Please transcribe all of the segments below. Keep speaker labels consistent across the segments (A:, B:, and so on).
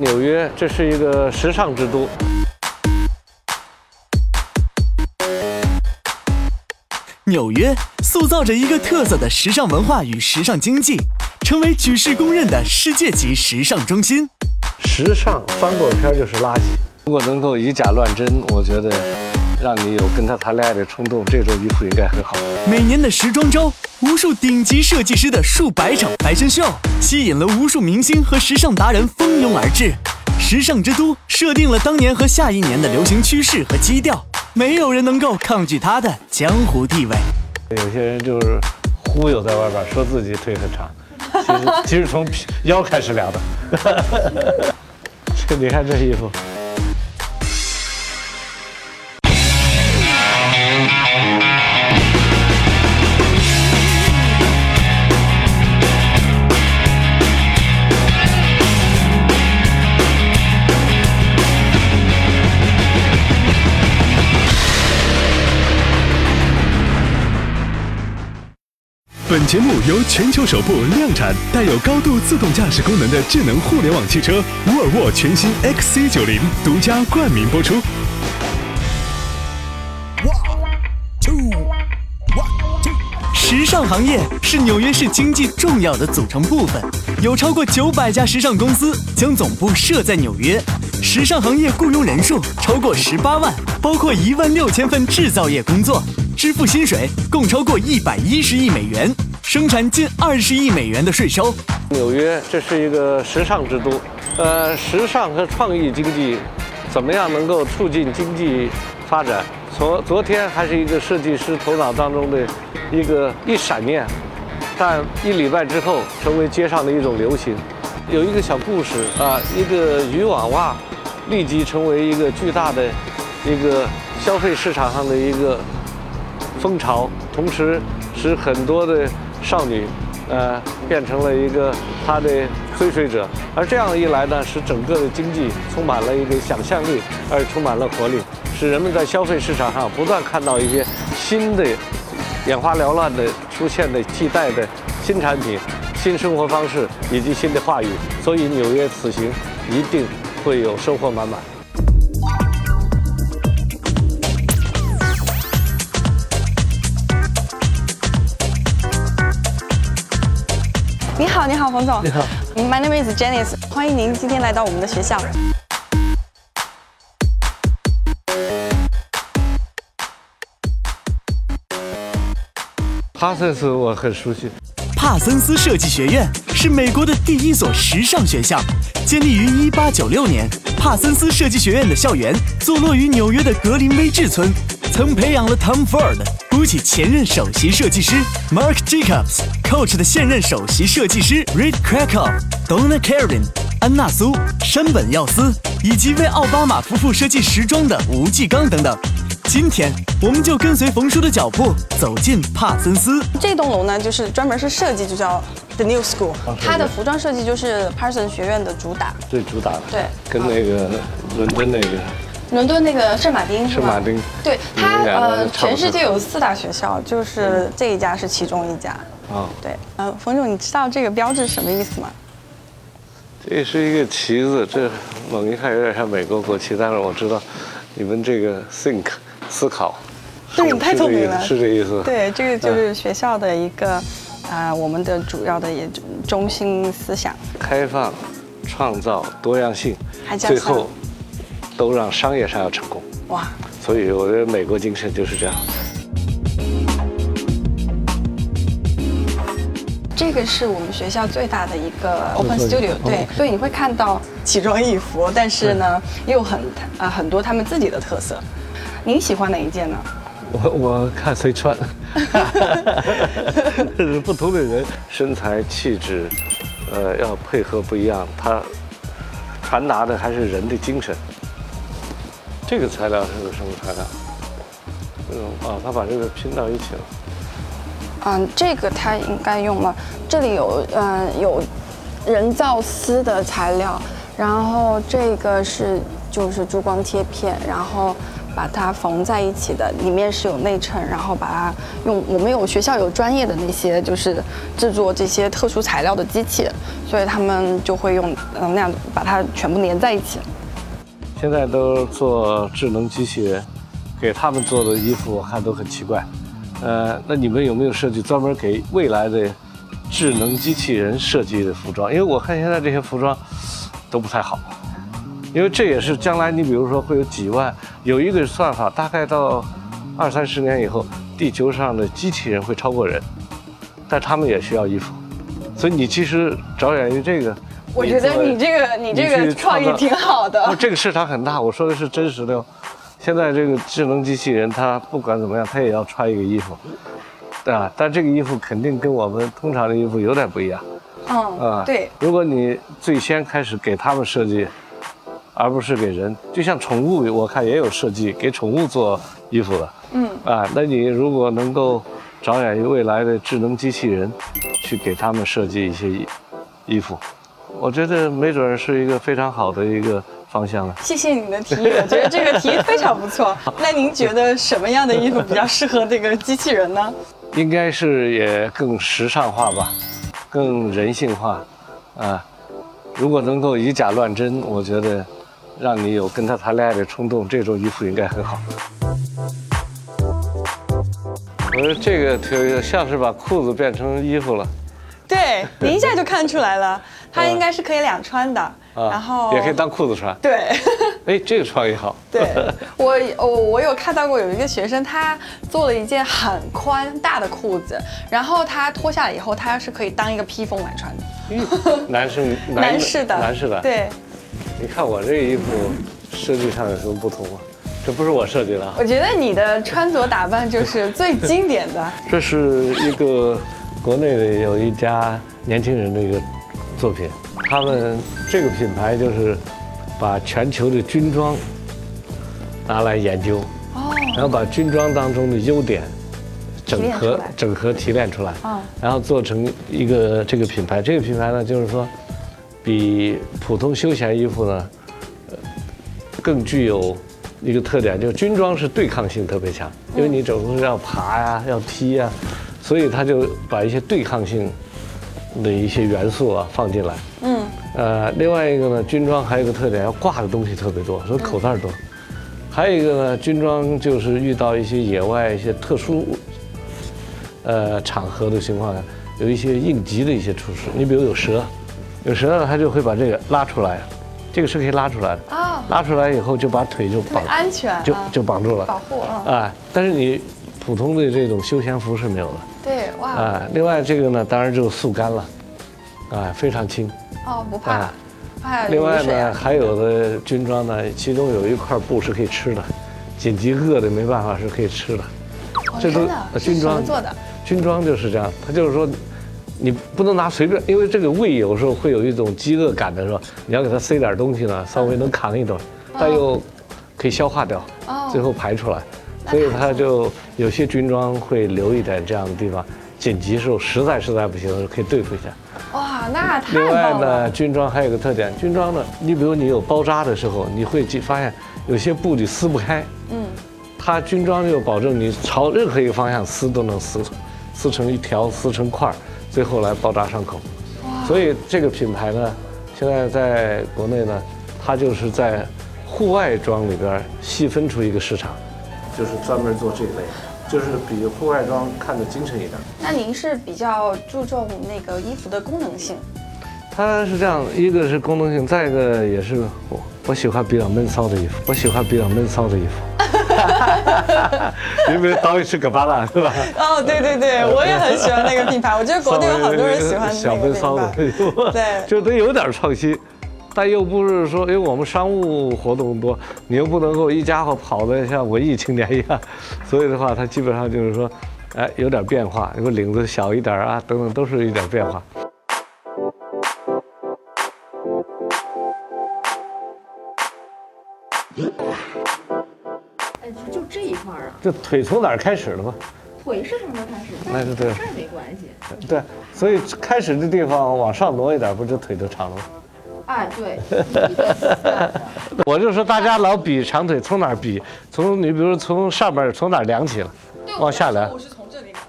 A: 纽约，这是一个时尚之都。
B: 纽约塑造着一个特色的时尚文化与时尚经济，成为举世公认的世界级时尚中心。
A: 时尚翻过篇就是垃圾。如果能够以假乱真，我觉得让你有跟他谈恋爱的冲动，这种衣服应该很好。
B: 每年的时装周，无数顶级设计师的数百场 fashion show，吸引了无数明星和时尚达人蜂拥而至。时尚之都设定了当年和下一年的流行趋势和基调，没有人能够抗拒它的江湖地位。
A: 有些人就是忽悠在外边，说自己腿很长，其实其实从腰开始量的。这 你看这衣服。
C: 本节目由全球首部量产带有高度自动驾驶功能的智能互联网汽车沃尔沃全新 XC90 独家冠名播出。
B: 时尚行业是纽约市经济重要的组成部分，有超过九百家时尚公司将总部设在纽约。时尚行业雇佣人数超过十八万，包括一万六千份制造业工作，支付薪水共超过一百一十亿美元，生产近二十亿美元的税收。
A: 纽约，这是一个时尚之都。呃，时尚和创意经济怎么样能够促进经济发展？从昨天还是一个设计师头脑当中的一个一闪念，但一礼拜之后成为街上的一种流行。有一个小故事啊，一个渔网袜立即成为一个巨大的一个消费市场上的一个风潮，同时使很多的少女呃变成了一个她的追随者。而这样一来呢，使整个的经济充满了一个想象力，而充满了活力。使人们在消费市场上不断看到一些新的、眼花缭乱的出现的替代的新产品、新生活方式以及新的话语，所以纽约此行一定会有收获满满。
D: 你好，你好，冯总。
A: 你好
D: ，My name is Janice，欢迎您今天来到我们的学校。
A: 帕森斯我很熟悉，
B: 帕森斯设计学院是美国的第一所时尚学校，建立于1896年。帕森斯设计学院的校园坐落于纽约的格林威治村，曾培养了 Tom Ford、GUCCI 前任首席设计师 Marc Jacobs、Coach 的现任首席设计师 Reed Krakoff、Donna Karan、安娜苏、山本耀司，以及为奥巴马夫妇设计时装的吴继刚等等。今天，我们就跟随冯叔的脚步，走进帕森斯。
D: 这栋楼呢，就是专门是设计，就叫 The New School，它的服装设计就是 Parsons 学院的主打。
A: 对主打的，
D: 对
A: 跟那个伦敦那个
D: 伦敦那个圣马丁是吗？
A: 圣马丁，
D: 对它呃，全世界有四大学校，就是这一家是其中一家。
A: 啊，
D: 对，呃，冯总，你知道这个标志什么意思吗？
A: 这是一个旗子，这猛一看有点像美国国旗，但是我知道你们这个 think 思考，
D: 对你太聪明了。
A: 是这意思，
D: 对，这个就是学校的一个啊、我们的主要的也中心思想。
A: 开放、创造、多样性
D: 还，加
A: 最后都让商业上要成功。
D: 哇，
A: 所以我觉得美国精神就是这样。
D: 这个是我们学校最大的一个 Open Studio，对
A: 哦，
D: 所以你会看到奇装异服，但是呢，又很啊、很多他们自己的特色。您喜欢哪一件呢？
A: 我我看谁穿，不同的人身材气质，呃，要配合不一样，他传达的还是人的精神。这个材料是个什么材料？这种啊，他把这个拼到一起了。
D: 嗯，这个他应该用了，这里有嗯、有人造丝的材料，然后这个是就是珠光贴片，然后把它缝在一起的，里面是有内衬，然后把它用我们有学校有专业的那些就是制作这些特殊材料的机器，所以他们就会用嗯那样把它全部粘在一起。
A: 现在都做智能机器人，给他们做的衣服我看都很奇怪。呃，那你们有没有设计专门给未来的智能机器人设计的服装？因为我看现在这些服装都不太好，因为这也是将来你比如说会有几万，有一个算法，大概到二三十年以后，地球上的机器人会超过人，但他们也需要衣服，所以你其实着眼于这个。
D: 我觉得你这个你这个创意挺好的。
A: 不，这个市场很大，我说的是真实的哦。现在这个智能机器人，它不管怎么样，它也要穿一个衣服，对吧？但这个衣服肯定跟我们通常的衣服有点不一样。
D: 嗯，
A: 啊，
D: 对。
A: 如果你最先开始给他们设计，而不是给人，就像宠物，我看也有设计给宠物做衣服的。
D: 嗯，
A: 啊，那你如果能够着眼于未来的智能机器人，去给他们设计一些衣衣服，我觉得没准是一个非常好的一个。方向了，
D: 谢谢你的提议，我觉得这个提议非常不错。那您觉得什么样的衣服比较适合这个机器人呢？
A: 应该是也更时尚化吧，更人性化，啊，如果能够以假乱真，我觉得让你有跟他谈恋爱的冲动，这种衣服应该很好。我说这个挺像是把裤子变成衣服了，
D: 对，您一下就看出来了，它应该是可以两穿的。然后
A: 也可以当裤子穿。
D: 对，
A: 哎，这个创意好。
D: 对，我我我有看到过有一个学生，他做了一件很宽大的裤子，然后他脱下来以后，他是可以当一个披风来穿
A: 的。男生，
D: 男士的，
A: 男士的。
D: 对。
A: 你看我这个衣服设计上有什么不同吗？这不是我设计的。
D: 我觉得你的穿着打扮就是最经典的。
A: 这是一个国内的有一家年轻人的一个作品。他们这个品牌就是把全球的军装拿来研究，哦，然后把军装当中的优点整合、整合提炼出来，啊，然后做成一个这个品牌。这个品牌呢，就是说比普通休闲衣服呢，呃，更具有一个特点，就是军装是对抗性特别强，因为你总是要爬呀、要踢呀，所以他就把一些对抗性。的一些元素啊放进来，嗯，呃，另外一个呢，军装还有一个特点，要挂的东西特别多，所以口袋多。还有一个呢，军装就是遇到一些野外一些特殊，呃，场合的情况下，有一些应急的一些措施。你比如有蛇，有蛇呢，他就会把这个拉出来，这个是可以拉出来的啊，拉出来以后就把腿就绑
D: 安全，
A: 就就绑住了，
D: 保护啊。
A: 啊，但是你普通的这种休闲服是没有的。
D: 对，哇！
A: 啊，另外这个呢，当然就是速干了，啊，非常轻。
D: 哦，不怕。怕
A: 另外呢，还有的军装呢，其中有一块布是可以吃的，紧急饿的没办法是可以吃的。
D: 这都军装做的。
A: 军装就是这样，它就是说，你不能拿随便，因为这个胃有时候会有一种饥饿感的时候，你要给它塞点东西呢，稍微能扛一顿，但又可以消化掉，最后排出来。所以他就有些军装会留一点这样的地方，紧急时候实在实在不行的时候可以对付一下。
D: 哇，那太
A: 另外呢，军装还有个特点，军装呢，你比如你有包扎的时候，你会发现有些布你撕不开。嗯。它军装就保证你朝任何一个方向撕都能撕，撕成一条，撕成块儿，最后来包扎伤口。哇。所以这个品牌呢，现在在国内呢，它就是在户外装里边细分出一个市场。就是专门做这一类，就是比户外装看得精神一点。
D: 那您是比较注重那个衣服的功能性？
A: 它是这样，一个是功能性，再一个也是我我喜欢比较闷骚的衣服，我喜欢比较闷骚的衣服。因为导演是个巴拉，是吧？
D: 哦，对对对，我也很喜欢那个品牌，我觉得国内有很多人喜欢
A: 小闷骚的衣服，
D: 对，
A: 就得有点创新。但又不是说，因为我们商务活动多，你又不能够一家伙跑的像文艺青年一样，所以的话，它基本上就是说，哎，有点变化，如果领子小一点啊，等等，都是一点变化。
E: 哎，就这一块啊？
A: 这腿从哪儿开始的吗？
E: 腿是从这开始，
A: 那
E: 是
A: 对，
E: 这没关系。
A: 对，所以开始的地方往上挪一点，不就腿就长了吗？
E: 哎，对，
A: 我就说大家老比长腿，从哪儿比？从你比如从上面从哪儿量起了，往下量。
F: 我是从这里量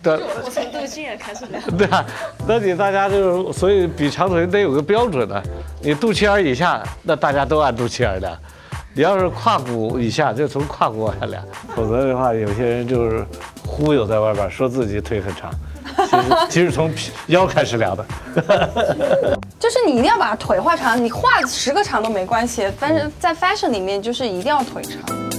A: 对，
F: 我从肚脐眼开始量。
A: 对啊，那你大家就是所以比长腿得有个标准的，你肚脐眼以下，那大家都按肚脐眼量。你要是胯骨以下，就从胯骨往下量，否则的话，有些人就是忽悠在外边说自己腿很长，其实 其实从腰开始量的。
D: 就是你一定要把腿画长，你画十个长都没关系，但是在 fashion 里面就是一定要腿长。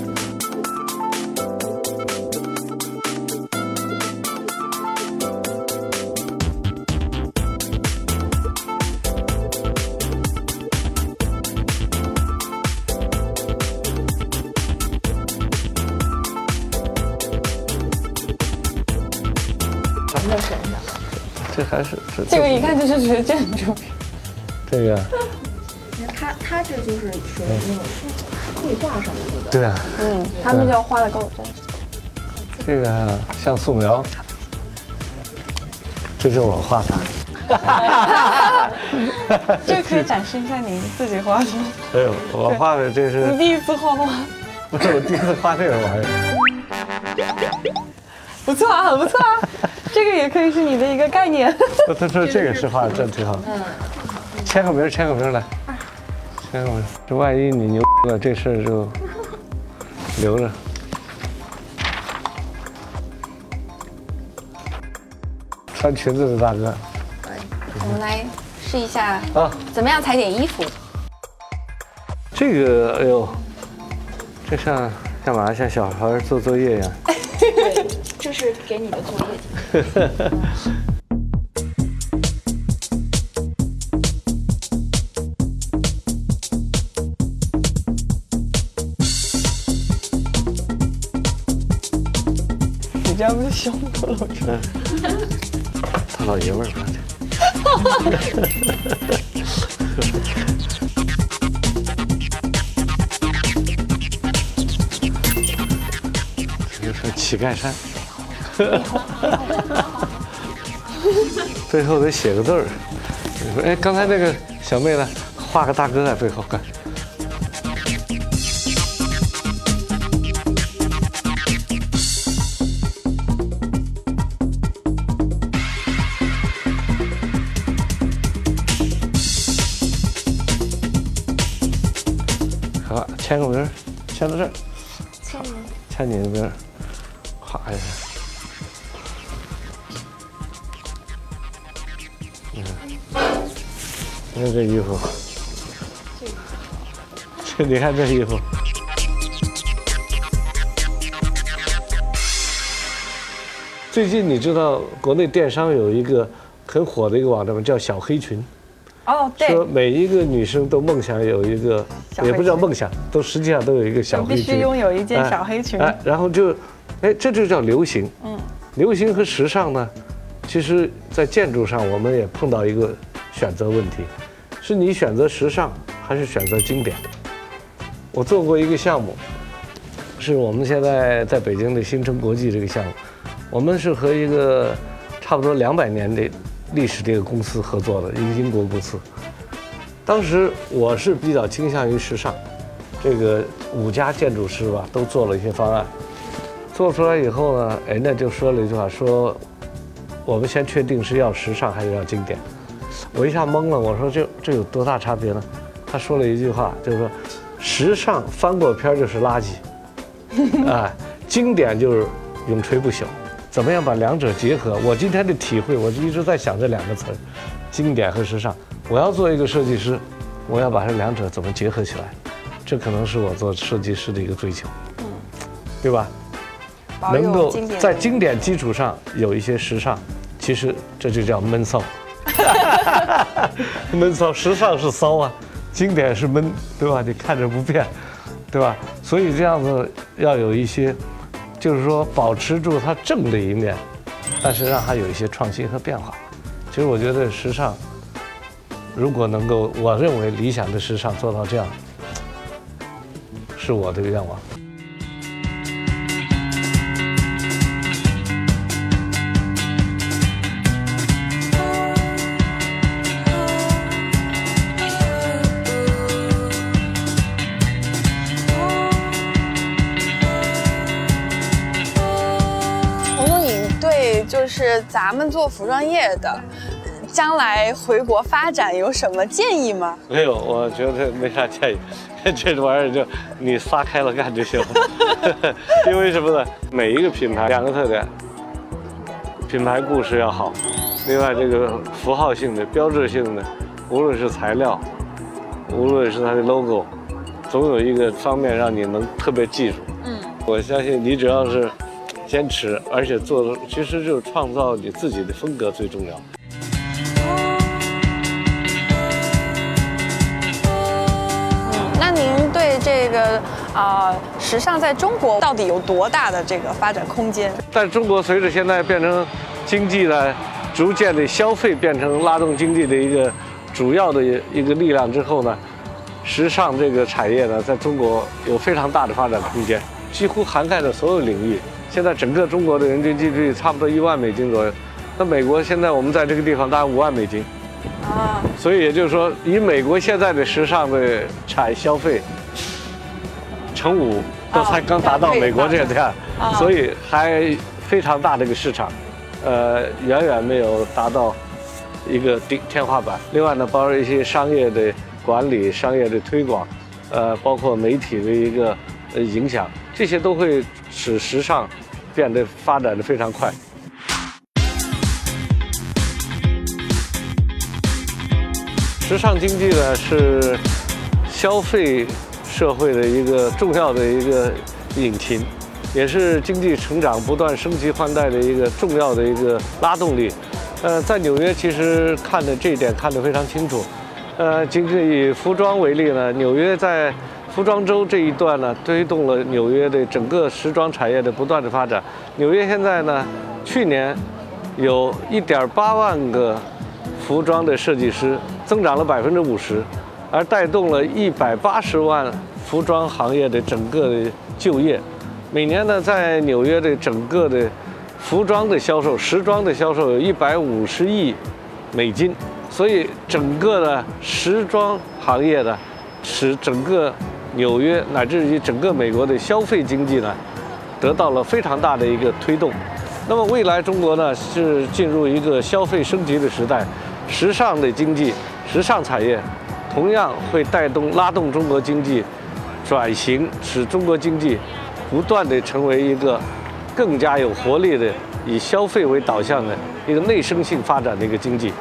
A: 这还是这
D: 这个一看就是学建筑。
A: 这个
E: 他他这就是属于那种绘画上面的。
A: 对啊，
D: 嗯，他们就要画的高真。
A: 这个像素描，这就是我画的。
D: 这可以展示一下你自己画的。
A: 哎呦，我画的这是
D: 你第一次画画，
A: 不 是我第一次画这个玩意儿？
D: 不错啊，很不错啊。这个也可以是你的一个概念。
A: 他 他说这个是画的真挺好。嗯签个名，签个名来，签个名。这万一你牛了，这事儿就留着。穿裙子的大哥
D: 我们来试一下，
A: 啊，
D: 怎么样裁剪衣服？
A: 这个哎呦，这像干嘛？像小孩做作业一样。
E: 对，这是给你的作业。
D: 你这样不是胸部露出来？
A: 大老爷们儿吧。这个是乞丐衫，背后得写个字儿。你说，哎，刚才那个小妹呢？画个大哥在背后干。好，签个名，签到这儿。签名。签你的名儿，画一下。看这衣服，这你看这衣服，最近你知道国内电商有一个很火的一个网站吗？叫小黑裙。
D: 哦，对，
A: 说每一个女生都梦想有一个，也不叫
D: 裙
A: 梦想，都实际上都有一个小黑裙，
D: 必须拥有一件
A: 哎
D: 小黑裙。
A: 哎，然后就，哎，这就叫流行。
D: 嗯，
A: 流行和时尚呢，其实在建筑上我们也碰到一个选择问题，是你选择时尚还是选择经典？我做过一个项目，是我们现在在北京的新城国际这个项目，我们是和一个差不多两百年的历史这个公司合作的，一个英国公司。当时我是比较倾向于时尚，这个五家建筑师吧都做了一些方案，做出来以后呢，人家就说了一句话，说我们先确定是要时尚还是要经典。我一下懵了，我说这这有多大差别呢？他说了一句话，就是说时尚翻过篇儿就是垃圾，哎，经典就是永垂不朽。怎么样把两者结合？我今天的体会，我就一直在想这两个词儿，经典和时尚。我要做一个设计师，我要把这两者怎么结合起来？这可能是我做设计师的一个追求，对吧？能够在经典基础上有一些时尚，其实这就叫闷骚。哈哈哈闷骚，时尚是骚啊，经典是闷，对吧？你看着不变，对吧？所以这样子要有一些，就是说保持住它正的一面，但是让它有一些创新和变化。其实我觉得时尚，如果能够，我认为理想的时尚做到这样，是我的愿望。
D: 就是咱们做服装业的，将来回国发展有什么建议吗？
A: 没有，我觉得没啥建议，这玩意儿就你撒开了干就行了。因为什么呢？每一个品牌两个特点，品牌故事要好，另外这个符号性的、标志性的，无论是材料，无论是它的 logo，总有一个方面让你能特别记住。嗯，我相信你只要是坚持，而且做，其实就是创造你自己的风格最重要。
D: 那您对这个啊、呃时尚在中国到底有多大的这个发展空间？
A: 但中国随着现在变成经济的逐渐的消费变成拉动经济的一个主要的一个力量之后呢，时尚这个产业呢，在中国有非常大的发展空间，几乎涵盖了所有领域。现在整个中国的人均 GDP 差不多一万美金左右，那美国现在我们在这个地方大概五万美金，
D: 啊，
A: 所以也就是说，以美国现在的时尚的产消费乘五，都才刚达到美国这个量，
D: 啊
A: 所以还非常大的一个市场，呃，远远没有达到一个顶天花板。另外呢，包括一些商业的管理、商业的推广，呃，包括媒体的一个呃影响，这些都会使时尚变得发展的非常快。时尚经济呢是消费社会的一个重要的一个引擎，也是经济成长不断升级换代的一个重要的一个拉动力。呃，在纽约其实看的这一点看得非常清楚。呃，仅仅以服装为例呢，纽约在服装周这一段呢，推动了纽约的整个时装产业的不断的发展。纽约现在呢，去年有一点八万个服装的设计师，增长了百分之五十，而带动了一百八十万服装行业的整个的就业。每年呢，在纽约的整个的服装的销售、时装的销售有一百五十亿美金，所以整个的时装行业呢，使整个纽约乃至于整个美国的消费经济呢，得到了非常大的一个推动。那么未来中国呢是进入一个消费升级的时代，时尚的经济、时尚产业同样会带动拉动中国经济转型，使中国经济不断的成为一个更加有活力的以消费为导向的一个内生性发展的一个经济。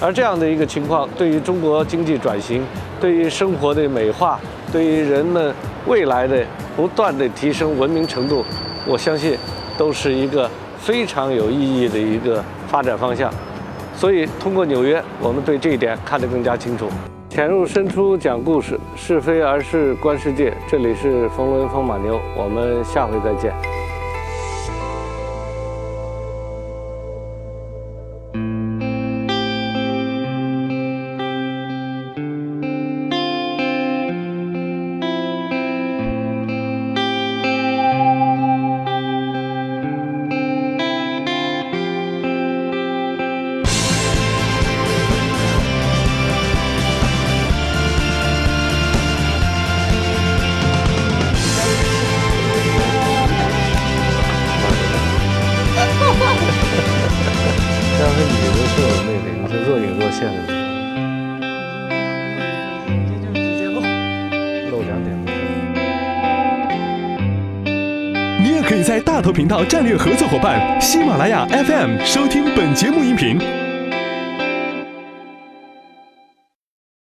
A: 而这样的一个情况，对于中国经济转型，对于生活的美化，对于人们未来的不断的提升文明程度，我相信都是一个非常有意义的一个发展方向。所以，通过纽约，我们对这一点看得更加清楚。潜入深处讲故事，是非而是观世界。这里是冯仑风马牛，我们下回再见。
C: 到战略合作伙伴喜马拉雅 FM 收听本节目音频。